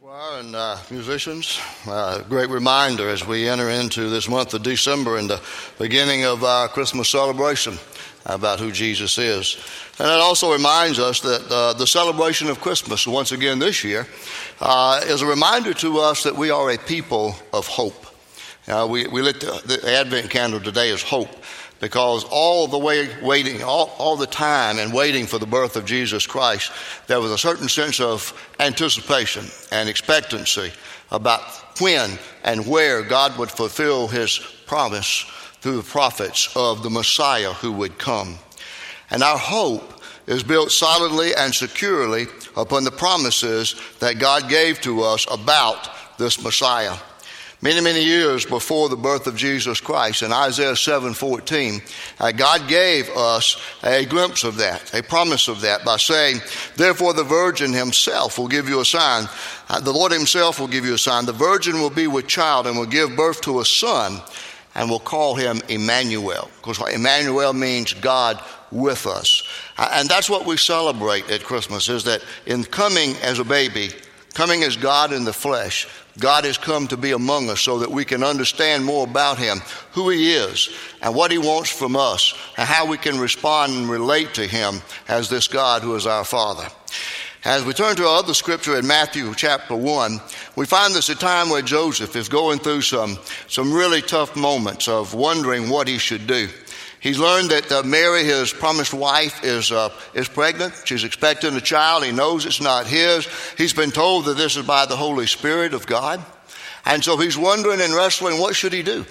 Choir and uh, musicians, uh, great reminder as we enter into this month of December and the beginning of our Christmas celebration about who Jesus is. And it also reminds us that uh, the celebration of Christmas, once again this year, uh, is a reminder to us that we are a people of hope. Uh, we, we lit the, the Advent candle today as hope because all the way waiting, all, all the time and waiting for the birth of Jesus Christ, there was a certain sense of anticipation and expectancy about when and where God would fulfill his promise through the prophets of the Messiah who would come. And our hope is built solidly and securely upon the promises that God gave to us about this Messiah many many years before the birth of jesus christ in isaiah 7.14 uh, god gave us a glimpse of that a promise of that by saying therefore the virgin himself will give you a sign. Uh, the lord himself will give you a sign. The virgin will be with child and will give birth to a son and will call him emmanuel because emmanuel means god with us. Uh, and that's what we celebrate at christmas is that in coming as a baby coming as god in the flesh God has come to be among us so that we can understand more about Him, who He is, and what He wants from us, and how we can respond and relate to Him as this God who is our Father. As we turn to our other scripture in Matthew chapter 1, we find this a time where Joseph is going through some, some really tough moments of wondering what he should do. He's learned that uh, Mary, his promised wife, is, uh, is pregnant. She's expecting a child. He knows it's not his. He's been told that this is by the Holy Spirit of God. And so he's wondering and wrestling what should he do?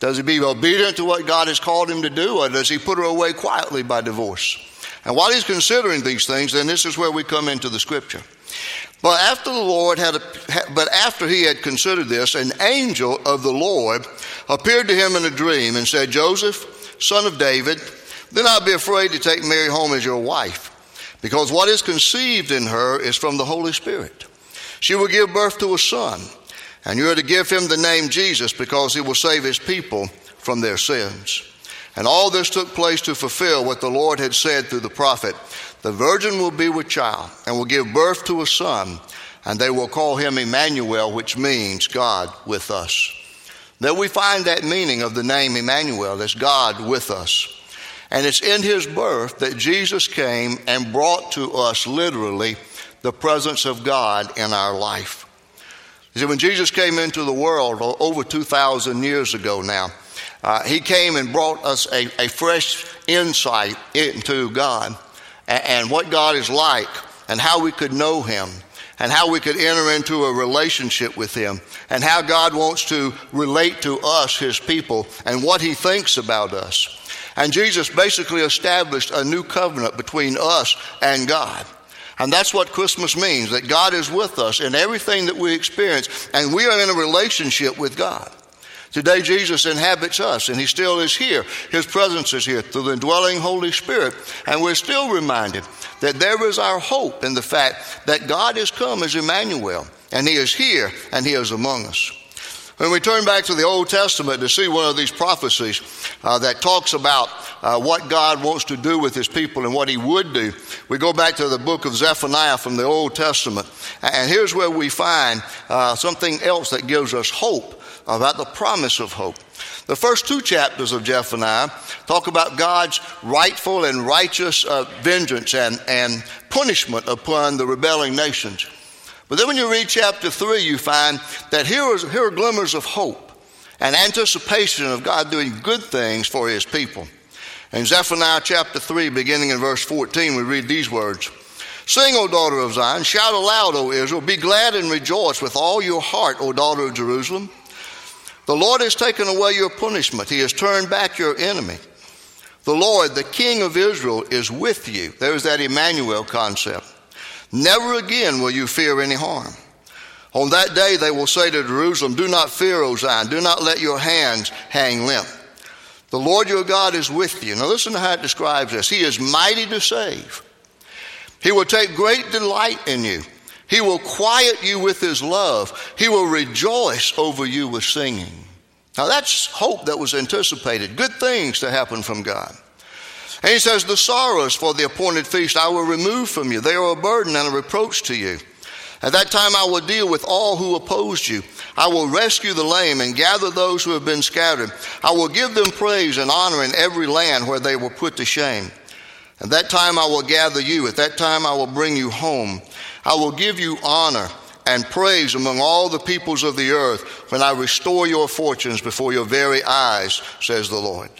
Does he be obedient to what God has called him to do, or does he put her away quietly by divorce? And while he's considering these things, then this is where we come into the scripture. But after the Lord had, but after he had considered this, an angel of the Lord appeared to him in a dream and said, Joseph, son of David, do not be afraid to take Mary home as your wife, because what is conceived in her is from the Holy Spirit. She will give birth to a son, and you are to give him the name Jesus, because he will save his people from their sins. And all this took place to fulfill what the Lord had said through the prophet The virgin will be with child, and will give birth to a son, and they will call him Emmanuel, which means God with us that we find that meaning of the name Emmanuel, that's God with us. And it's in his birth that Jesus came and brought to us literally the presence of God in our life. You see, when Jesus came into the world over 2,000 years ago now, uh, he came and brought us a, a fresh insight into God and, and what God is like and how we could know him and how we could enter into a relationship with Him and how God wants to relate to us, His people, and what He thinks about us. And Jesus basically established a new covenant between us and God. And that's what Christmas means that God is with us in everything that we experience, and we are in a relationship with God. Today, Jesus inhabits us, and He still is here. His presence is here through the indwelling Holy Spirit. And we're still reminded that there is our hope in the fact that God has come as Emmanuel, and He is here, and He is among us. When we turn back to the Old Testament to see one of these prophecies uh, that talks about uh, what God wants to do with His people and what He would do, we go back to the book of Zephaniah from the Old Testament. And here's where we find uh, something else that gives us hope about the promise of hope. The first two chapters of Zephaniah talk about God's rightful and righteous uh, vengeance and, and punishment upon the rebelling nations. But then when you read chapter 3, you find that here, is, here are glimmers of hope and anticipation of God doing good things for his people. In Zephaniah chapter 3, beginning in verse 14, we read these words Sing, O daughter of Zion, shout aloud, O Israel, be glad and rejoice with all your heart, O daughter of Jerusalem. The Lord has taken away your punishment, He has turned back your enemy. The Lord, the King of Israel, is with you. There's that Emmanuel concept. Never again will you fear any harm. On that day, they will say to Jerusalem, Do not fear, O Zion. Do not let your hands hang limp. The Lord your God is with you. Now, listen to how it describes this. He is mighty to save. He will take great delight in you. He will quiet you with his love. He will rejoice over you with singing. Now that's hope that was anticipated. Good things to happen from God. And he says, The sorrows for the appointed feast I will remove from you. They are a burden and a reproach to you. At that time, I will deal with all who opposed you. I will rescue the lame and gather those who have been scattered. I will give them praise and honor in every land where they were put to shame. At that time, I will gather you. At that time, I will bring you home. I will give you honor and praise among all the peoples of the earth when I restore your fortunes before your very eyes, says the Lord.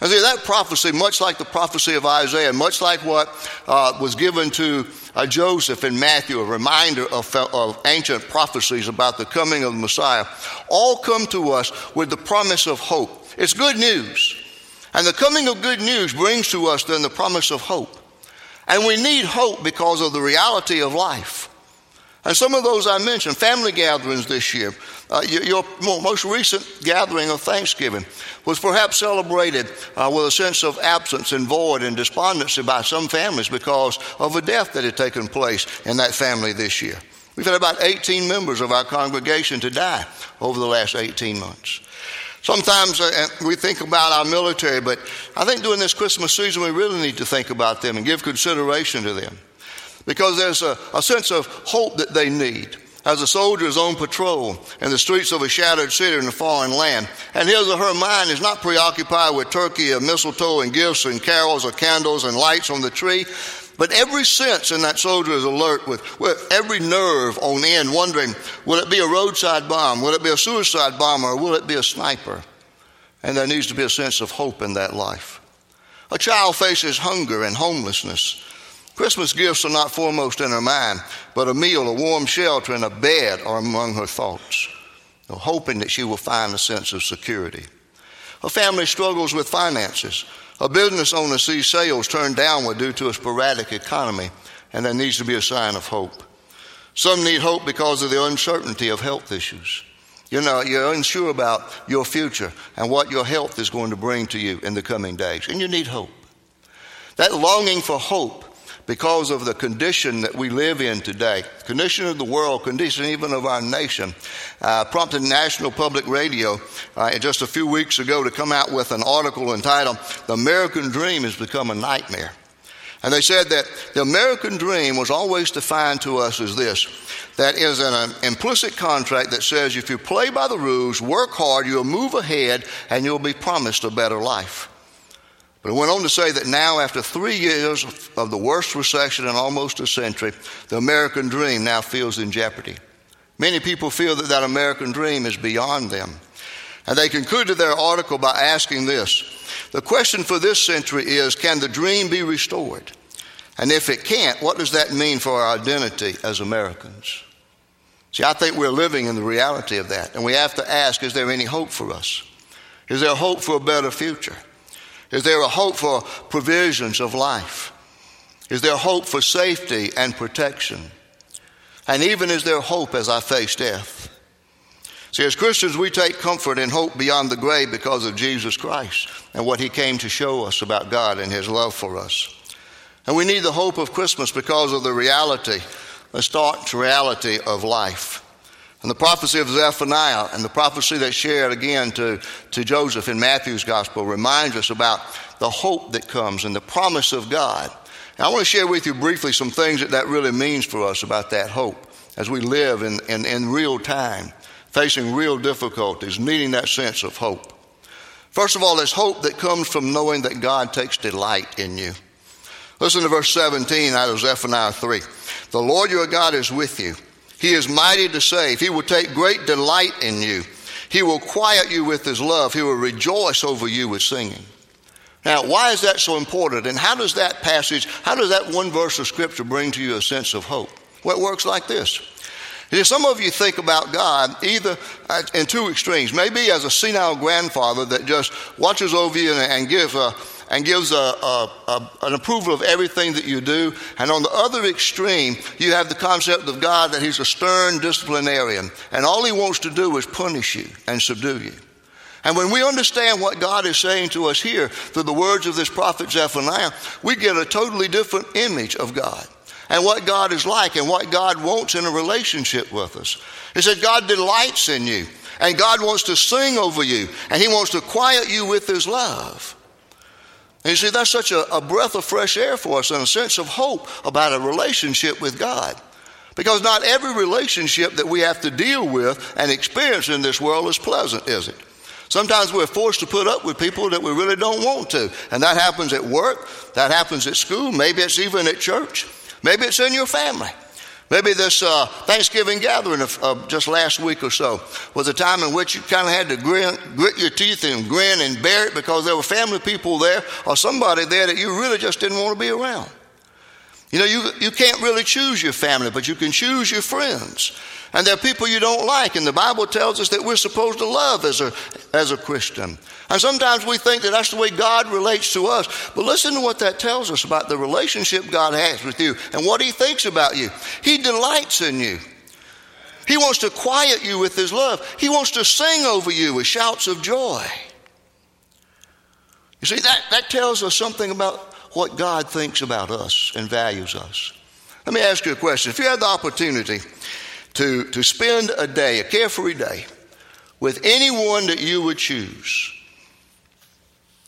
Now, see, that prophecy, much like the prophecy of Isaiah, much like what uh, was given to uh, Joseph in Matthew, a reminder of, of ancient prophecies about the coming of the Messiah, all come to us with the promise of hope. It's good news. And the coming of good news brings to us then the promise of hope. And we need hope because of the reality of life. And some of those I mentioned, family gatherings this year, uh, your, most recent gathering of Thanksgiving was perhaps celebrated uh, with a sense of absence and void and despondency by some families because of a death that had taken place in that family this year. We've had about 18 members of our congregation to die over the last 18 months. Sometimes uh, we think about our military, but I think during this Christmas season we really need to think about them and give consideration to them. Because there's a, a sense of hope that they need as a soldier is on patrol in the streets of a shattered city in a foreign land. And his or her mind is not preoccupied with turkey or mistletoe and gifts and carols or candles and lights on the tree, but every sense in that soldier is alert with, with every nerve on end, wondering will it be a roadside bomb? Will it be a suicide bomber? Or will it be a sniper? And there needs to be a sense of hope in that life. A child faces hunger and homelessness. Christmas gifts are not foremost in her mind, but a meal, a warm shelter, and a bed are among her thoughts, hoping that she will find a sense of security. A family struggles with finances. A business owner sees sales turn downward due to a sporadic economy, and there needs to be a sign of hope. Some need hope because of the uncertainty of health issues. You know, you're unsure about your future and what your health is going to bring to you in the coming days, and you need hope. That longing for hope because of the condition that we live in today, condition of the world, condition even of our nation, uh, prompted National Public Radio uh, just a few weeks ago to come out with an article entitled The American Dream Has Become a Nightmare. And they said that the American dream was always defined to us as this that is an implicit contract that says if you play by the rules, work hard, you'll move ahead, and you'll be promised a better life. But it went on to say that now, after three years of the worst recession in almost a century, the American dream now feels in jeopardy. Many people feel that that American dream is beyond them. And they concluded their article by asking this The question for this century is can the dream be restored? And if it can't, what does that mean for our identity as Americans? See, I think we're living in the reality of that. And we have to ask is there any hope for us? Is there hope for a better future? Is there a hope for provisions of life? Is there hope for safety and protection? And even is there hope as I face death? See, as Christians, we take comfort and hope beyond the grave because of Jesus Christ and what he came to show us about God and his love for us. And we need the hope of Christmas because of the reality, the stark reality of life. And the prophecy of Zephaniah and the prophecy that's shared again to, to Joseph in Matthew's gospel reminds us about the hope that comes and the promise of God. I want to share with you briefly some things that that really means for us about that hope as we live in, in, in real time, facing real difficulties, needing that sense of hope. First of all, there's hope that comes from knowing that God takes delight in you. Listen to verse 17 out of Zephaniah 3. The Lord your God is with you he is mighty to save. He will take great delight in you. He will quiet you with his love. He will rejoice over you with singing. Now, why is that so important? And how does that passage, how does that one verse of Scripture bring to you a sense of hope? Well, it works like this. If Some of you think about God either uh, in two extremes. Maybe as a senile grandfather that just watches over you and gives a, and gives a, a, a, an approval of everything that you do. And on the other extreme, you have the concept of God that He's a stern disciplinarian, and all He wants to do is punish you and subdue you. And when we understand what God is saying to us here through the words of this prophet Zephaniah, we get a totally different image of God and what God is like and what God wants in a relationship with us. He said, God delights in you, and God wants to sing over you, and He wants to quiet you with His love. And you see, that's such a, a breath of fresh air for us and a sense of hope about a relationship with God. Because not every relationship that we have to deal with and experience in this world is pleasant, is it? Sometimes we're forced to put up with people that we really don't want to. And that happens at work, that happens at school, maybe it's even at church, maybe it's in your family. Maybe this uh, Thanksgiving gathering of, of, just last week or so was a time in which you kind of had to grin, grit your teeth and grin and bear it because there were family people there or somebody there that you really just didn't want to be around. You know, you, you can't really choose your family, but you can choose your friends. And there are people you don't like, and the Bible tells us that we're supposed to love as a, as a Christian. And sometimes we think that that's the way God relates to us. But listen to what that tells us about the relationship God has with you and what He thinks about you. He delights in you. He wants to quiet you with His love. He wants to sing over you with shouts of joy. You see, that, that tells us something about what God thinks about us and values us. Let me ask you a question. If you had the opportunity to, to spend a day, a carefree day, with anyone that you would choose,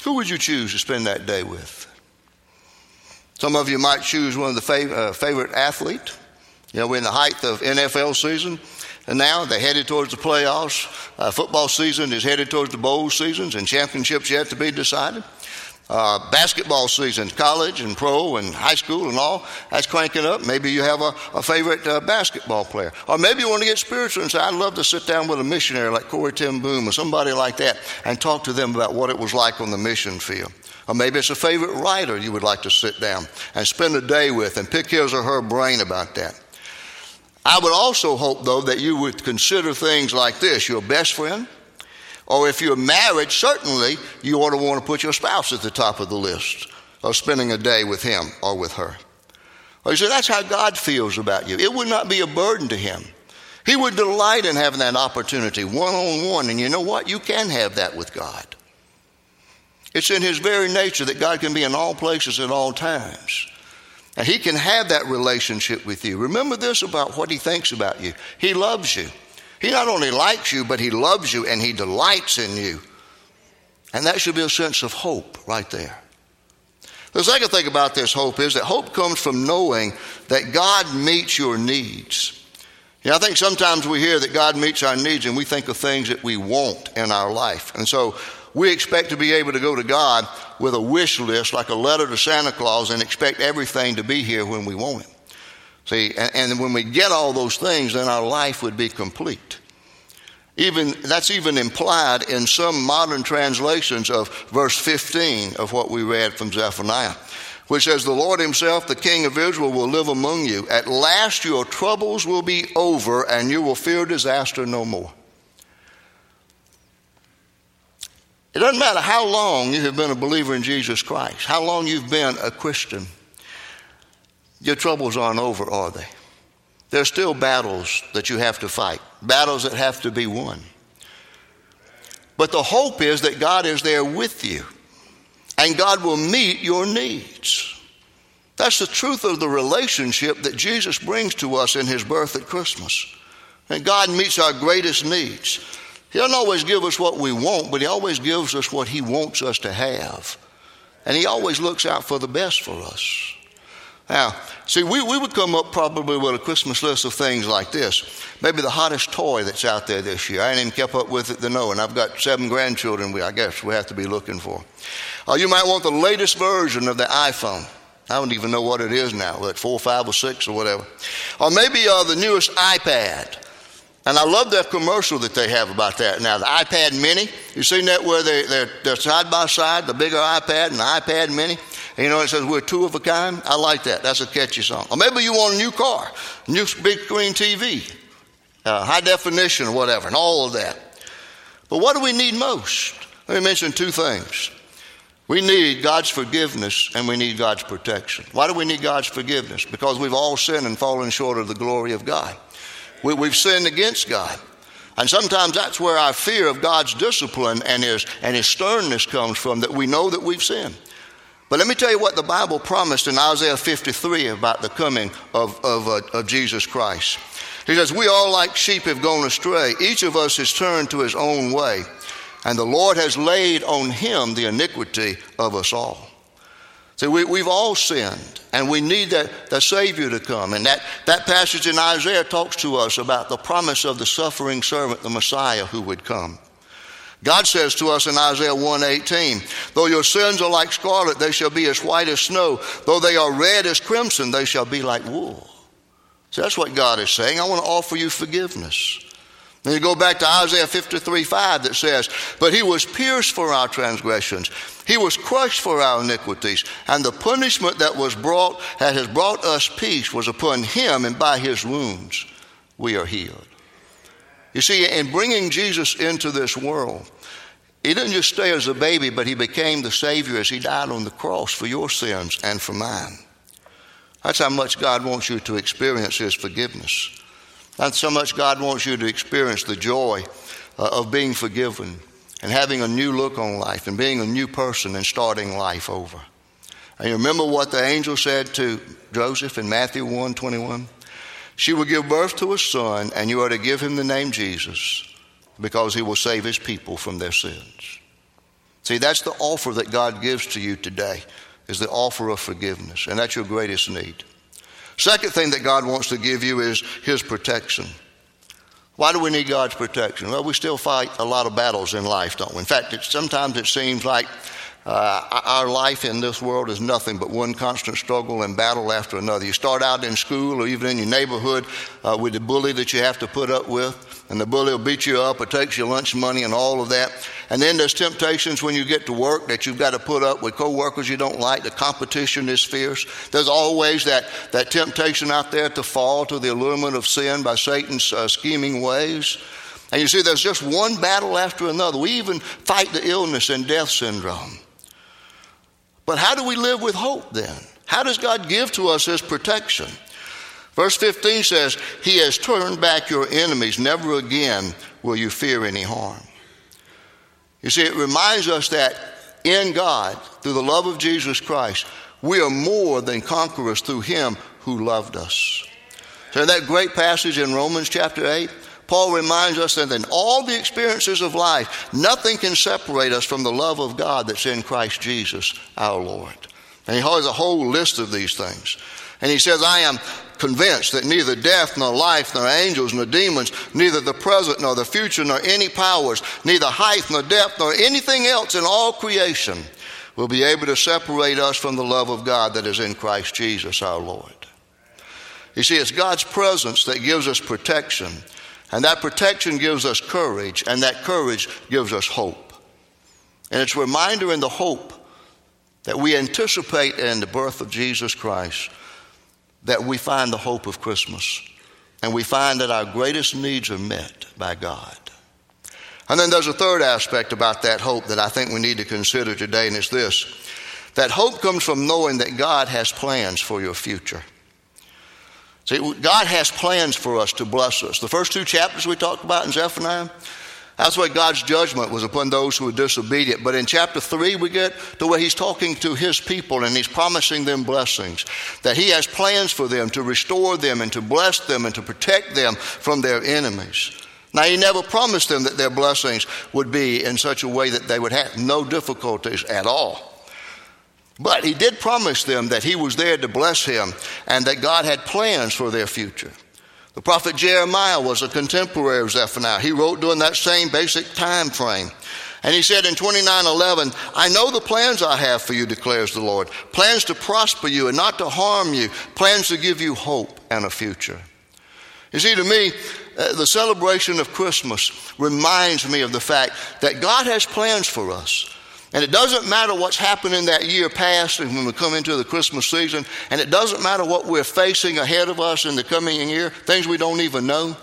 who would you choose to spend that day with? Some of you might choose one of the fav- uh, favorite athlete. You know, we're in the height of NFL season, and now they're headed towards the playoffs. Uh, football season is headed towards the bowl seasons, and championships yet to be decided. Uh, basketball season, college and pro and high school and all, that's cranking up. Maybe you have a, a favorite uh, basketball player. Or maybe you want to get spiritual and say, I'd love to sit down with a missionary like Corrie ten Boom or somebody like that and talk to them about what it was like on the mission field. Or maybe it's a favorite writer you would like to sit down and spend a day with and pick his or her brain about that. I would also hope, though, that you would consider things like this your best friend, or if you're married, certainly you ought to want to put your spouse at the top of the list of spending a day with him or with her. Or you say, that's how God feels about you. It would not be a burden to him. He would delight in having that opportunity one on one. And you know what? You can have that with God. It's in his very nature that God can be in all places at all times. And he can have that relationship with you. Remember this about what he thinks about you. He loves you. He not only likes you, but He loves you and He delights in you. And that should be a sense of hope right there. The second thing about this hope is that hope comes from knowing that God meets your needs. You know, I think sometimes we hear that God meets our needs and we think of things that we want in our life. And so we expect to be able to go to God with a wish list like a letter to Santa Claus and expect everything to be here when we want it. See, and, and when we get all those things, then our life would be complete. Even that's even implied in some modern translations of verse 15 of what we read from Zephaniah, which says, The Lord Himself, the King of Israel, will live among you. At last your troubles will be over, and you will fear disaster no more. It doesn't matter how long you have been a believer in Jesus Christ, how long you've been a Christian. Your troubles aren't over, are they? There's still battles that you have to fight, battles that have to be won. But the hope is that God is there with you and God will meet your needs. That's the truth of the relationship that Jesus brings to us in his birth at Christmas. And God meets our greatest needs. He doesn't always give us what we want, but He always gives us what He wants us to have. And He always looks out for the best for us. Now, see, we, we would come up probably with a Christmas list of things like this. Maybe the hottest toy that's out there this year. I ain't even kept up with it to know, and I've got seven grandchildren we, I guess we have to be looking for. Or uh, you might want the latest version of the iPhone. I don't even know what it is now, what, four, five, or six, or whatever. Or maybe uh, the newest iPad. And I love that commercial that they have about that now. The iPad Mini, you seen that where they, they're, they're side by side, the bigger iPad and the iPad Mini? You know, it says we're two of a kind. I like that. That's a catchy song. Or maybe you want a new car, new big screen TV, uh, high definition or whatever, and all of that. But what do we need most? Let me mention two things. We need God's forgiveness and we need God's protection. Why do we need God's forgiveness? Because we've all sinned and fallen short of the glory of God. We, we've sinned against God. And sometimes that's where our fear of God's discipline and his, and his sternness comes from, that we know that we've sinned. But let me tell you what the Bible promised in Isaiah 53 about the coming of, of, uh, of Jesus Christ. He says, We all like sheep have gone astray. Each of us has turned to his own way, and the Lord has laid on him the iniquity of us all. See, we, we've all sinned, and we need that, that Savior to come. And that, that passage in Isaiah talks to us about the promise of the suffering servant, the Messiah, who would come. God says to us in Isaiah 1:18, "Though your sins are like scarlet, they shall be as white as snow; though they are red as crimson, they shall be like wool." So that's what God is saying. I want to offer you forgiveness. Then you go back to Isaiah 53 5 that says, But he was pierced for our transgressions, he was crushed for our iniquities, and the punishment that was brought that has brought us peace was upon him, and by his wounds we are healed. You see, in bringing Jesus into this world, he didn't just stay as a baby, but he became the Savior as he died on the cross for your sins and for mine. That's how much God wants you to experience his forgiveness. That's how much God wants you to experience the joy uh, of being forgiven and having a new look on life and being a new person and starting life over. And you remember what the angel said to Joseph in Matthew 1 21? She will give birth to a son, and you are to give him the name Jesus because he will save his people from their sins. See, that's the offer that God gives to you today, is the offer of forgiveness, and that's your greatest need. Second thing that God wants to give you is His protection. Why do we need God's protection? Well, we still fight a lot of battles in life, don't we? In fact, it, sometimes it seems like uh, our life in this world is nothing but one constant struggle and battle after another. You start out in school or even in your neighborhood uh, with the bully that you have to put up with, and the bully will beat you up or takes your lunch money and all of that. And then there's temptations when you get to work that you've got to put up with coworkers you don't like. The competition is fierce. There's always that, that temptation out there to fall to the allurement of sin by Satan's uh, scheming ways. And you see, there's just one battle after another. We even fight the illness and death syndrome. But how do we live with hope then? How does God give to us His protection? Verse 15 says, He has turned back your enemies. Never again will you fear any harm. You see, it reminds us that in God, through the love of Jesus Christ, we are more than conquerors through Him who loved us. So, in that great passage in Romans chapter 8, Paul reminds us that in all the experiences of life, nothing can separate us from the love of God that's in Christ Jesus our Lord. And he has a whole list of these things. And he says, I am convinced that neither death, nor life, nor angels, nor demons, neither the present, nor the future, nor any powers, neither height, nor depth, nor anything else in all creation will be able to separate us from the love of God that is in Christ Jesus our Lord. You see, it's God's presence that gives us protection and that protection gives us courage, and that courage gives us hope. And it's a reminder in the hope that we anticipate in the birth of Jesus Christ that we find the hope of Christmas. And we find that our greatest needs are met by God. And then there's a third aspect about that hope that I think we need to consider today, and it's this that hope comes from knowing that God has plans for your future. See, God has plans for us to bless us. The first two chapters we talked about in Zephaniah, that's where God's judgment was upon those who were disobedient. But in chapter 3, we get to where He's talking to His people and He's promising them blessings. That He has plans for them to restore them and to bless them and to protect them from their enemies. Now, He never promised them that their blessings would be in such a way that they would have no difficulties at all. But he did promise them that he was there to bless him and that God had plans for their future. The prophet Jeremiah was a contemporary of Zephaniah. He wrote during that same basic time frame. And he said in 29:11, "I know the plans I have for you," declares the Lord. Plans to prosper you and not to harm you, plans to give you hope and a future. You see, to me, uh, the celebration of Christmas reminds me of the fact that God has plans for us. And it doesn't matter what's happened in that year past and when we come into the Christmas season, and it doesn't matter what we're facing ahead of us in the coming year, things we don't even know.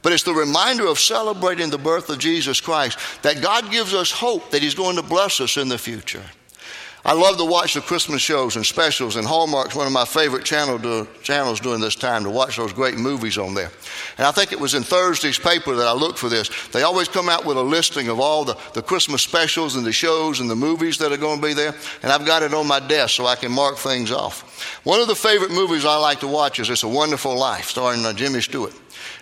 But it's the reminder of celebrating the birth of Jesus Christ that God gives us hope that He's going to bless us in the future. I love to watch the Christmas shows and specials, and Hallmark's one of my favorite channel channels during this time to watch those great movies on there. And I think it was in Thursday's paper that I looked for this. They always come out with a listing of all the, the Christmas specials and the shows and the movies that are going to be there, and I've got it on my desk so I can mark things off. One of the favorite movies I like to watch is It's a Wonderful Life, starring uh, Jimmy Stewart.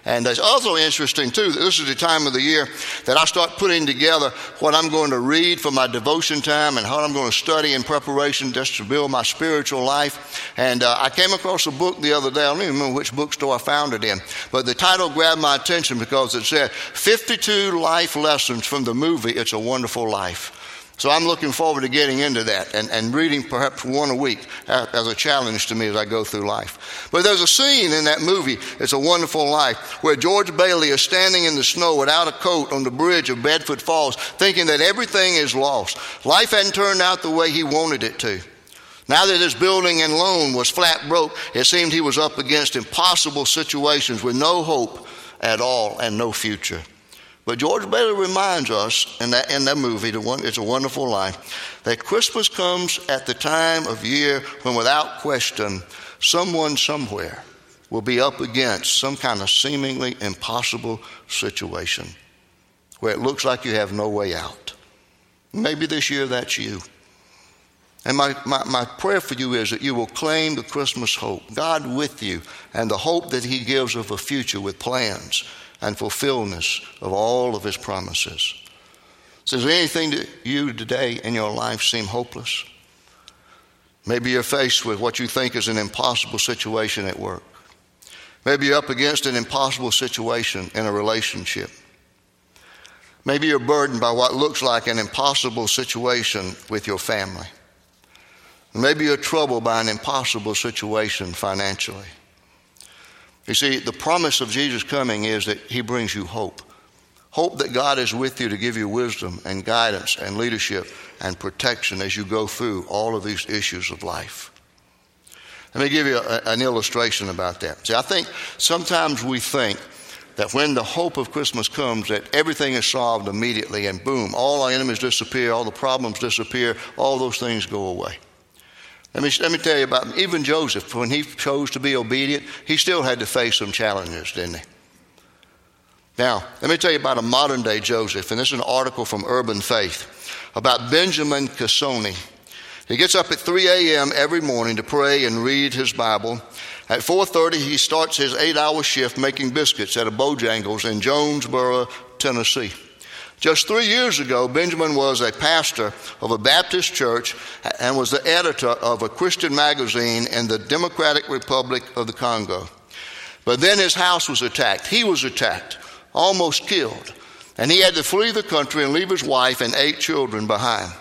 And it's also interesting, too, that this is the time of the year that I start putting together what I'm going to read for my devotion time and how I'm going to study in preparation just to build my spiritual life. And uh, I came across a book the other day. I don't even remember which bookstore I found it in. But the title grabbed my attention because it said 52 life lessons from the movie It's a Wonderful Life. So I'm looking forward to getting into that and, and reading perhaps one a week as a challenge to me as I go through life. But there's a scene in that movie, It's a Wonderful Life, where George Bailey is standing in the snow without a coat on the bridge of Bedford Falls, thinking that everything is lost. Life hadn't turned out the way he wanted it to. Now that his building and loan was flat broke, it seemed he was up against impossible situations with no hope at all and no future. But George Bailey reminds us in that, in that movie, the one, It's a Wonderful Life, that Christmas comes at the time of year when, without question, someone somewhere will be up against some kind of seemingly impossible situation where it looks like you have no way out. Maybe this year that's you. And my, my, my, prayer for you is that you will claim the Christmas hope, God with you, and the hope that He gives of a future with plans and fulfillment of all of his promises. So, does anything to you today in your life seem hopeless? Maybe you're faced with what you think is an impossible situation at work. Maybe you're up against an impossible situation in a relationship. Maybe you're burdened by what looks like an impossible situation with your family. Maybe you're troubled by an impossible situation financially. You see, the promise of Jesus coming is that he brings you hope. Hope that God is with you to give you wisdom and guidance and leadership and protection as you go through all of these issues of life. Let me give you a, an illustration about that. See, I think sometimes we think that when the hope of Christmas comes, that everything is solved immediately and boom, all our enemies disappear, all the problems disappear, all those things go away. Let me, let me tell you about even Joseph, when he chose to be obedient, he still had to face some challenges, didn't he? Now, let me tell you about a modern day Joseph, and this is an article from Urban Faith about Benjamin Cassoni. He gets up at 3 a.m. every morning to pray and read his Bible. At 4:30, he starts his eight-hour shift making biscuits at a Bojangles in Jonesboro, Tennessee. Just three years ago, Benjamin was a pastor of a Baptist church and was the editor of a Christian magazine in the Democratic Republic of the Congo. But then his house was attacked. He was attacked, almost killed. And he had to flee the country and leave his wife and eight children behind.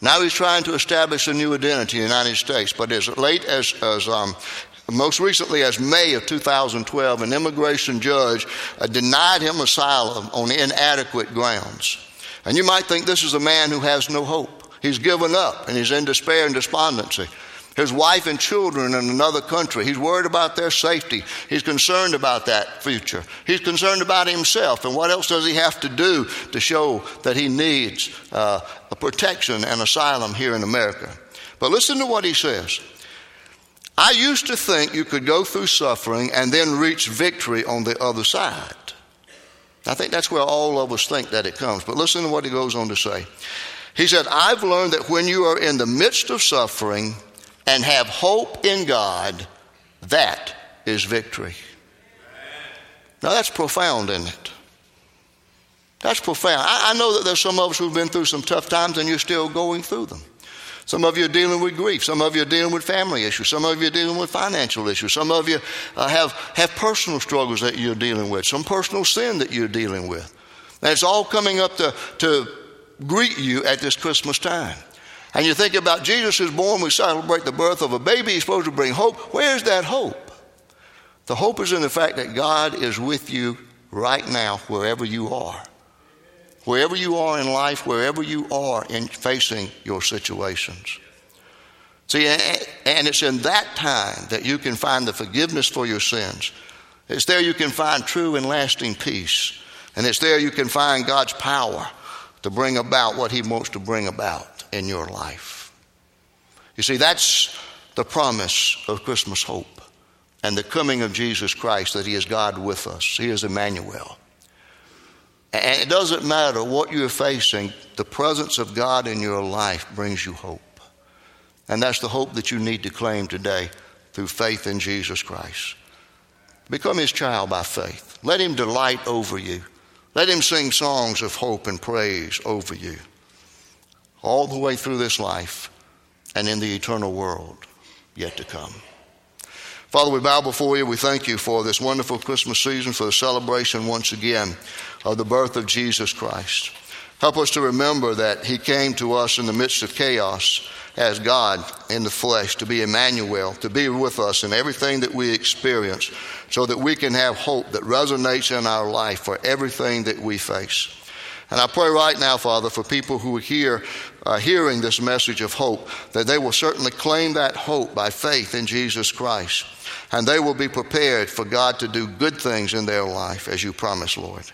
Now he's trying to establish a new identity in the United States. But as late as, as um, most recently, as May of 2012, an immigration judge uh, denied him asylum on inadequate grounds. And you might think this is a man who has no hope. He's given up and he's in despair and despondency. His wife and children in another country. He's worried about their safety. He's concerned about that future. He's concerned about himself. And what else does he have to do to show that he needs uh, a protection and asylum here in America? But listen to what he says. I used to think you could go through suffering and then reach victory on the other side. I think that's where all of us think that it comes. But listen to what he goes on to say. He said, I've learned that when you are in the midst of suffering and have hope in God, that is victory. Now that's profound, isn't it? That's profound. I, I know that there's some of us who've been through some tough times and you're still going through them. Some of you are dealing with grief. Some of you are dealing with family issues. Some of you are dealing with financial issues. Some of you uh, have, have personal struggles that you're dealing with, some personal sin that you're dealing with. And it's all coming up to, to greet you at this Christmas time. And you think about Jesus is born, we celebrate the birth of a baby, he's supposed to bring hope. Where's that hope? The hope is in the fact that God is with you right now, wherever you are. Wherever you are in life, wherever you are in facing your situations. See, and it's in that time that you can find the forgiveness for your sins. It's there you can find true and lasting peace. And it's there you can find God's power to bring about what He wants to bring about in your life. You see, that's the promise of Christmas hope and the coming of Jesus Christ, that He is God with us. He is Emmanuel. And it doesn't matter what you're facing, the presence of God in your life brings you hope. And that's the hope that you need to claim today through faith in Jesus Christ. Become his child by faith. Let him delight over you. Let him sing songs of hope and praise over you. All the way through this life, and in the eternal world yet to come. Father, we bow before you. We thank you for this wonderful Christmas season, for the celebration once again of the birth of Jesus Christ. Help us to remember that He came to us in the midst of chaos as God in the flesh, to be Emmanuel, to be with us in everything that we experience, so that we can have hope that resonates in our life for everything that we face. And I pray right now, Father, for people who are here uh, hearing this message of hope, that they will certainly claim that hope by faith in Jesus Christ. And they will be prepared for God to do good things in their life, as you promised, Lord.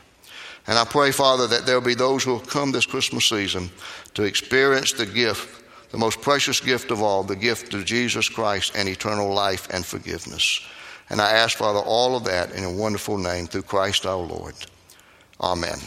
And I pray, Father, that there'll be those who will come this Christmas season to experience the gift, the most precious gift of all, the gift of Jesus Christ and eternal life and forgiveness. And I ask, Father, all of that in a wonderful name through Christ our Lord. Amen.